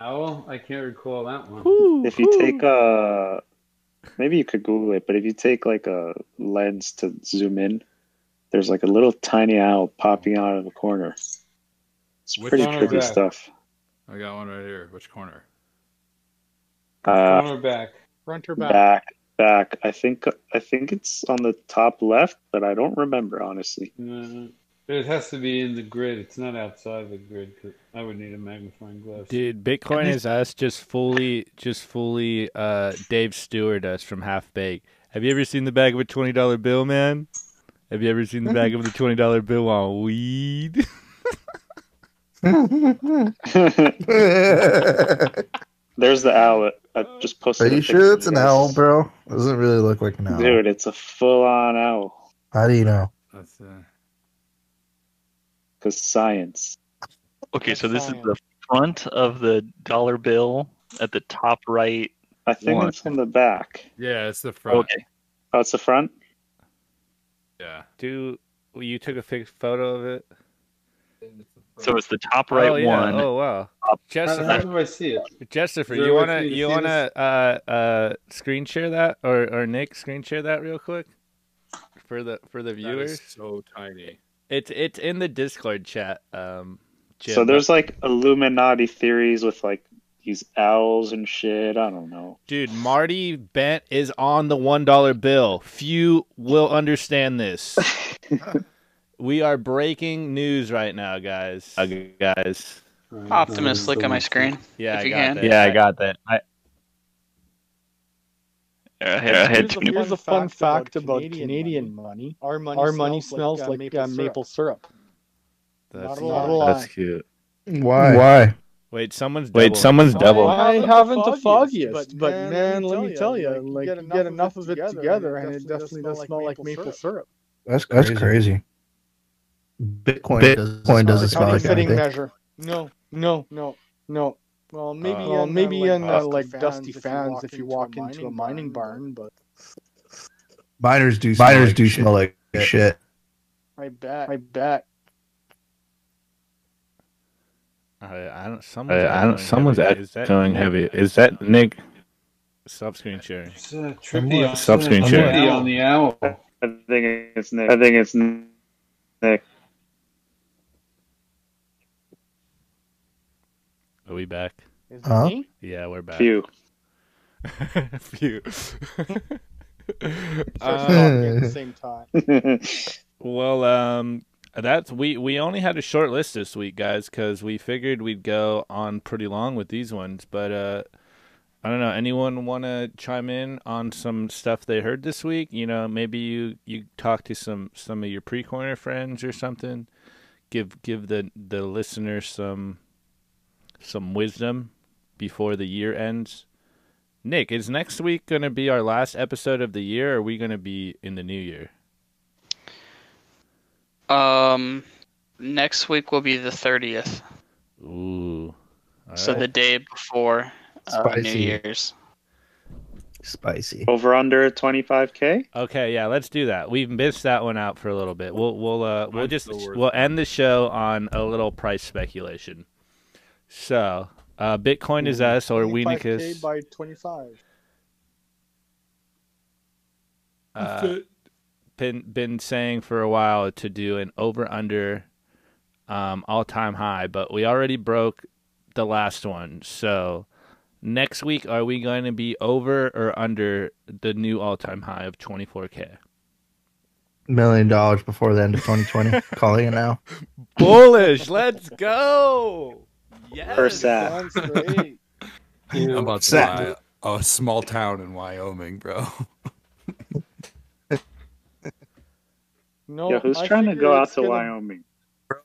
Owl? I can't recall that one. If you take a, maybe you could Google it, but if you take like a lens to zoom in, there's like a little tiny owl popping out of a corner. It's Which pretty one is trippy stuff. I got one right here. Which corner? Uh, Front or back? Front or back, back? back. I think I think it's on the top left, but I don't remember honestly. No, it has to be in the grid. It's not outside the grid. I would need a magnifying glass. Dude, Bitcoin is us just fully, just fully, uh, Dave Stewart us from Half Baked. Have you ever seen the bag of a twenty dollar bill, man? Have you ever seen the bag of the twenty dollar bill on weed? There's the owl. I just posted. Are you sure it's of an you guys. owl, bro? Doesn't really look like an owl. Dude, it's a full-on owl. How do you know? That's uh, Cause science. Okay, so this is the front of the dollar bill at the top right. I think one. it's in the back. yeah, it's the front. Okay. Oh, it's the front. Yeah. Do well, you took a fixed photo of it? So it's the top right oh, yeah. one. Oh wow, How, Jessica. how do I see it? Jessica, you wanna for you wanna uh uh screen share that or or Nick screen share that real quick for the for the That is viewers? so tiny. It's it's in the Discord chat. Um, Jim. So there's like Illuminati theories with like these owls and shit. I don't know. dude, Marty Bent is on the one dollar bill. Few will understand this. we are breaking news right now, guys. Uh, guys. Optimus, look at my screen. Yeah, if I you got can. that. Yeah, I got that. I, Yeah, I had, I had Here's too a many. Here's a fun fact about Canadian, money. Our money, Our money smells, smells like, like, uh, uh, maple syrup. That's, Not a lie. Not a lie. that's cute. Why? Why? Wait, someone's Wait, double. someone's double. I haven't haven't the the foggiest, foggiest, but but, man, man, let me tell you, like, you get enough of it together, and it definitely does smell like maple syrup. That's that's crazy. Bitcoin, Bitcoin doesn't smell How like fitting anything. measure. No, no, no, no. Well, maybe, Uh, well, maybe uh, in like, uh, like dusty dusty fans fans if you walk into a mining barn, but Miners do. Smell Miners like do shit. smell like shit. I bet, I bet. I, I don't. Someone's, I, I don't. Someone's heavy. Is that echoing heavy. Is that Nick? Stop screen sharing. It's uh, trippy, on, Stop trippy sharing. on the owl. I think it's Nick. I think it's Nick. Are we back? Is it Huh? me? Yeah, we're back. Phew. Phew. Start Uh, at the same time. well, um, that's we we only had a short list this week, guys, because we figured we'd go on pretty long with these ones. But uh, I don't know. Anyone want to chime in on some stuff they heard this week? You know, maybe you you talk to some some of your pre coiner friends or something. Give give the the listeners some some wisdom before the year ends. Nick, is next week going to be our last episode of the year, or are we going to be in the new year? Um, next week will be the thirtieth, Ooh. so the day before uh, New Year's. Spicy. Over under 25k. Okay, yeah, let's do that. We've missed that one out for a little bit. We'll we'll uh we'll Mine's just we'll end the show on a little price speculation. So, uh Bitcoin is us or 25K Weenicus. by twenty-five. uh, been been saying for a while to do an over under um, all time high, but we already broke the last one. So next week, are we going to be over or under the new all time high of twenty four k? Million dollars before the end of 2020. Calling it now. Bullish. Let's go. Yes. First half. Sounds great. I'm about to Sad. buy a small town in Wyoming, bro. No, Yeah, who's I trying to go out to gonna- Wyoming?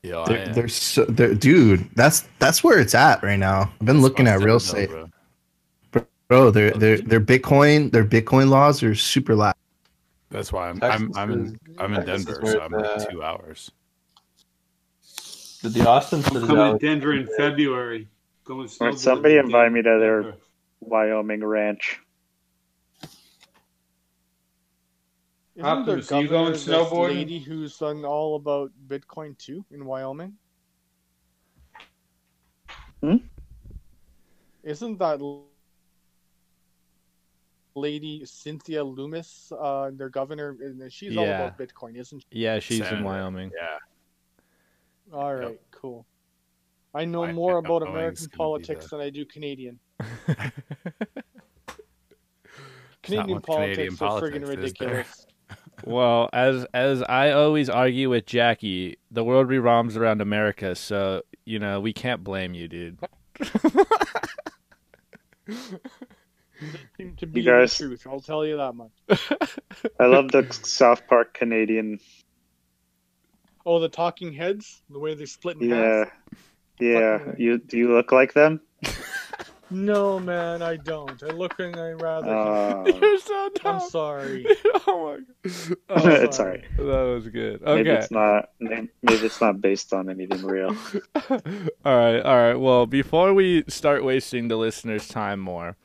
Yeah, I They're, they're so, they're, dude, that's that's where it's at right now. I've been looking at real estate, bro. bro. Their their their Bitcoin their Bitcoin laws are super lax. That's why I'm Texas I'm I'm in I'm in Texas Denver, so I'm the- like two hours. Did the Austin I'm coming to Denver in February. Going Or snowboarding somebody in invite me to their Denver. Wyoming ranch. Isn't the Optimus, are you governor going this snowboarding? lady who's done all about Bitcoin too in Wyoming? Hmm? Isn't that lady Cynthia Lummis, uh, their governor? and She's all about Bitcoin, isn't she? Yeah, she's in Wyoming. Yeah. All right, cool. I know Why- more about Wyoming's American politics the- than I do Canadian. Canadian what Canadian politics are friggin' politics is there. ridiculous. Well, as as I always argue with Jackie, the world revolves around America, so you know we can't blame you, dude. Seem to be guys- the truth. I'll tell you that much. I love the South Park Canadian. Oh, the Talking Heads, the way they split in Yeah, half. yeah. Fucking- You do you look like them? No, man, I don't. I look and I rather. Uh, You're so dumb. I'm sorry. oh my god. I'm it's sorry. alright. That was good. Okay. Maybe it's not. Maybe it's not based on anything real. all right, all right. Well, before we start wasting the listeners' time more,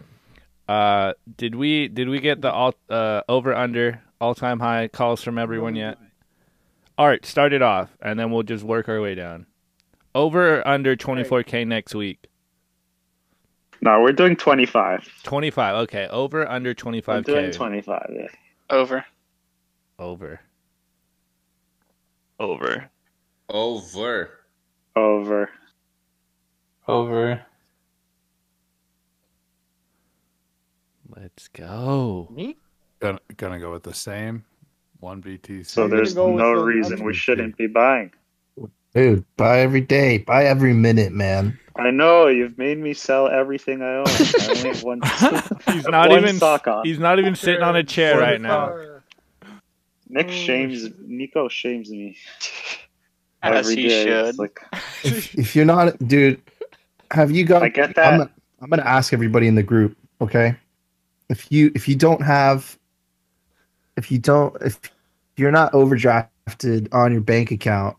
uh, did we did we get the all uh over under all time high calls from everyone yet? All right, start it off, and then we'll just work our way down. Over or under twenty four k next week. No, we're doing twenty five. Twenty five. Okay, over under twenty I'm five doing twenty five. Yeah. Over. Over. Over. Over. Over. Over. Let's go. Me? Gonna, gonna go with the same one BTC. So there's no the- reason we shouldn't be buying. Dude, buy every day, buy every minute, man. I know you've made me sell everything I own. I only have one. He's not one even sock on. he's not even sitting on a chair right now. Nick Oh, shames Nico shames me. As every he day. should. Like If, if you're not, dude, have you got? I get that. I'm, I'm gonna ask everybody in the group, okay? If you if you don't have, if you don't, if you're not overdrafted on your bank account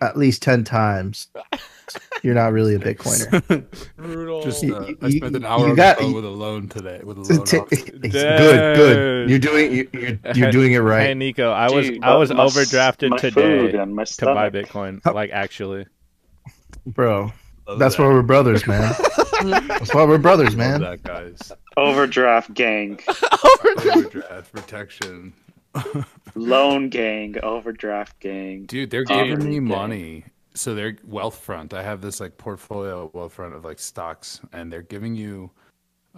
at least ten times, you're not really a Bitcoiner. Brutal. Just You- uh, you- I spent an hour you on got- the with a loan today. With a It's loan t- it's good, good. You're doing you- you're you're doing it Hey right, Nico, I was Dude, I was my overdrafted my today food and my to buy. Bitcoin. Like actually. bro. Love That's that. why we're brothers, man. That's why we're brothers, Love man. that guys. Overdraft gang, Overdraft protection. loan gang, overdraft gang. Dude, they're giving me Gang. money. So they're Wealthfront. I have this like portfolio of Wealthfront of like stocks, and they're giving you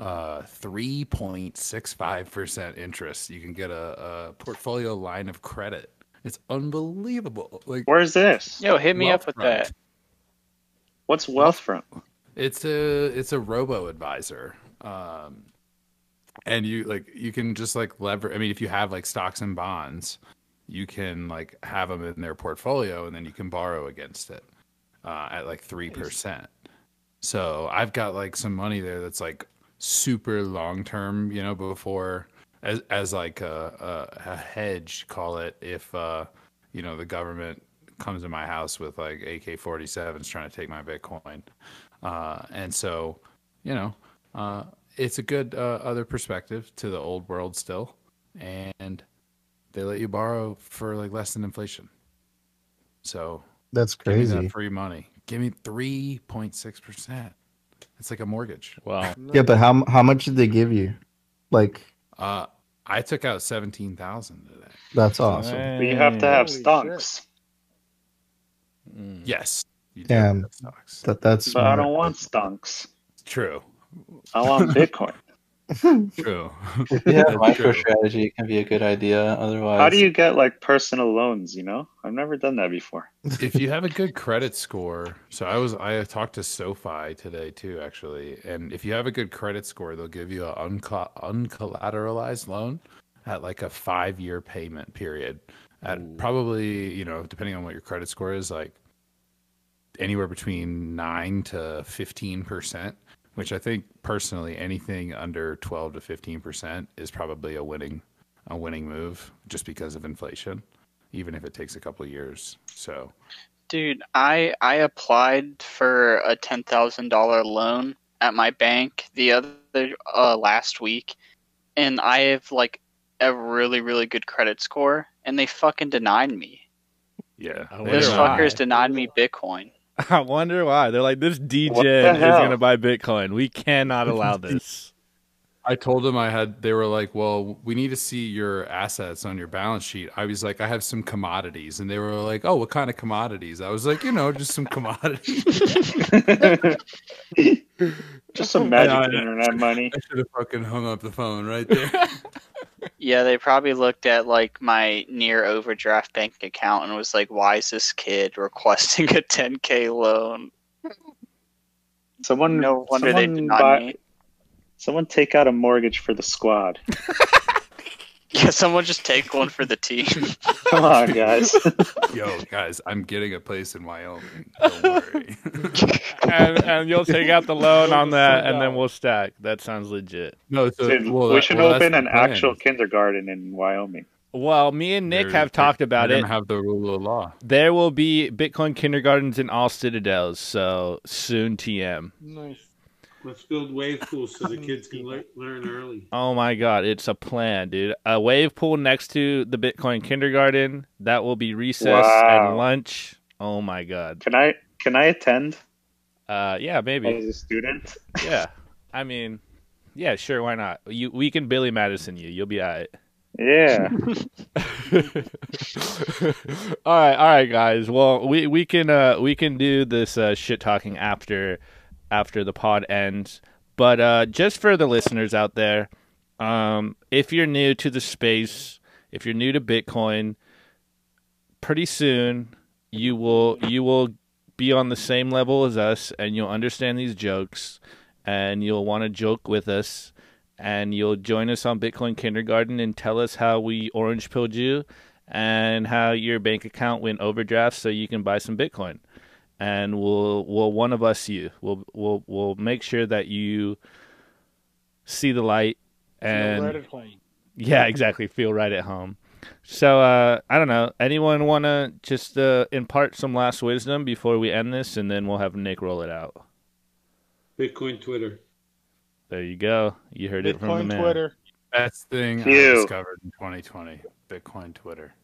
uh 3.65% interest. You can get a, a portfolio line of credit. It's unbelievable. Like Where's this? Yo, hit me up with Wealthfront. that. What's Wealthfront? It's a it's a robo advisor. Um and you like you can just like lever I mean if you have like stocks and bonds, you can like have them in their portfolio and then you can borrow against it uh at like 3%. So I've got like some money there that's like super long term, you know, before as as like a, a, a hedge, call it, if uh, you know the government comes to my house with like AK-47s trying to take my Bitcoin, uh, and so you know uh, it's a good uh, other perspective to the old world still, and they let you borrow for like less than inflation. So That's give me crazy. that free money. Give me three point six percent. It's like a mortgage. Wow. Yeah, but how how much did they give you? Like Uh, I took out seventeen thousand today. that's awesome. But you have to have Holy stonks. Mm. Yes. You Damn. stocks. That that's But I don't want stonks. True. I want Bitcoin. True. yeah, you have That's true. MicroStrategy, it can be a good idea. Otherwise, How do you get like personal loans? You know, I've never done that before. if you have a good credit score, so I was I talked to SoFi today too, actually, and if you have a good credit score, they'll give you an unco- uncollateralized loan at like a five year payment period at probably you know depending on what your credit score is like anywhere between nine to fifteen percent. Which I think personally, anything under twelve to fifteen percent is probably a winning a winning move, just because of inflation, even if it takes a couple of years. So Dude, I I applied for a ten thousand dollar loan at my bank the other uh, last week, and I have like a really, really good credit score, and they fucking denied me. Yeah. I Those wonder fuckers denied me Bitcoin. I wonder why. They're like, this DJ is going to buy Bitcoin. We cannot allow this. I told them I had. They were like, "Well, we need to see your assets on your balance sheet." I was like, "I have some commodities," and they were like, "Oh, what kind of commodities?" I was like, "You know, just some commodities." Just some magic Yeah, internet money. I should have fucking hung up the phone right there. Yeah, they probably looked at like my near overdraft bank account and was like, "Why is this kid requesting a 10k loan?" Someone, No wonder they someone denied buy- me. Someone take out a mortgage for the squad. Yeah, someone just take one for the team. Come on, guys. Yo, guys, I'm getting a place in Wyoming. Don't worry. and, and you'll take out the loan on that, and then we'll stack. That sounds legit. no, so Dude, well, we that- should well, open an actual kindergarten in Wyoming. Well, me and Nick They're- have talked about it. Have the rule of law. There will be Bitcoin kindergartens in all citadels, so soon TM. Nice. Let's build wave pools so the kids can le- learn early. Oh my god, it's a plan, dude. A wave pool next to the Bitcoin kindergarten. That will be recess Wow. and lunch. Oh my god. Can I can I attend Uh yeah, maybe. as a student? Yeah. I mean, yeah, sure, why not? You we can Billy Madison you. You'll be all right. Yeah. all right, all right, guys. Well, we we can uh we can do this uh shit talking after after the pod ends. But uh just for the listeners out there, um if you're new to the space, if you're new to Bitcoin, pretty soon you will you will be on the same level as us and you'll understand these jokes and you'll want to joke with us and you'll join us on Bitcoin Kindergarten and tell us how we orange pilled you and how your bank account went overdraft so you can buy some Bitcoin. And we'll we'll one of us you. We'll we'll we'll make sure that you see the light and Feel right at home. yeah, exactly. Feel right at home. So uh, I don't know. Anyone want to just uh, impart some last wisdom before we end this, and then we'll have Nick roll it out. Bitcoin Twitter. There you go. You heard it from the Bitcoin man. Twitter. Best thing I discovered in 2020: Bitcoin Twitter.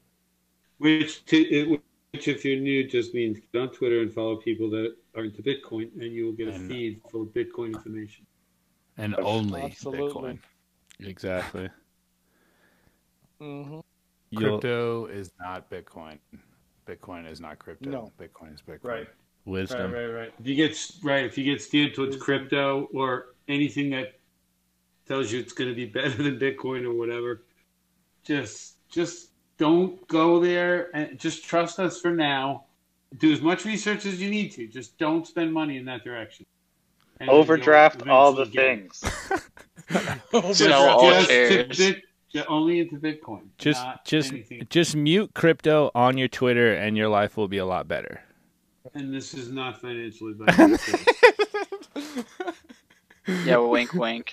Which, to, it, which, if you're new, just means get on Twitter and follow people that are into Bitcoin, and you will get a And- feed full of Bitcoin information. and only Absolutely. Bitcoin. Exactly. hmm Crypto is not Bitcoin. Bitcoin is not crypto. No. Bitcoin is Bitcoin. Right. wisdom. Right, right, right. If you get right, if you get steered towards crypto or anything that tells you it's going to be better than Bitcoin or whatever, just just don't go there and just trust us for now. Do as much research as you need to. Just don't spend money in that direction. And Overdraft all the eventually get it. things. Sell all Just shares. Bit- only into Bitcoin. Just just anything. just mute crypto on your Twitter, and your life will be a lot better. And this is not financial advice. Yeah, wink, wink.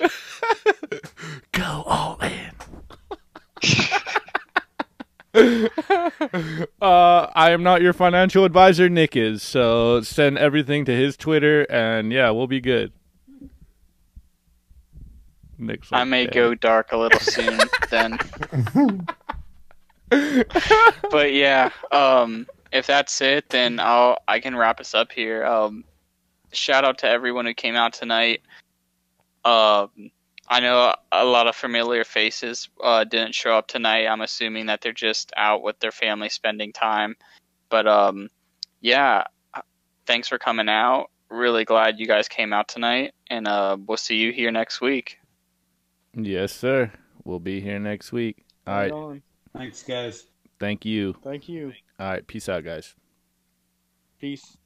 Go all in. uh, I am not your financial advisor. Nick is. So send everything to his Twitter, and yeah, we'll be good. Nick's I may "Damn." go dark a little soon then. but yeah, um, if that's it, then I'll I can wrap us up here. Um, shout out to everyone who came out tonight. Um, I know a lot of familiar faces uh, didn't show up tonight. I'm assuming that they're just out with their family spending time. But um, yeah, thanks for coming out. Really glad you guys came out tonight, and uh, we'll see you here next week. Yes, sir. We'll be here next week. All Right right. on. Thanks, guys. Thank you. Thank you. All right. Peace out, guys. Peace.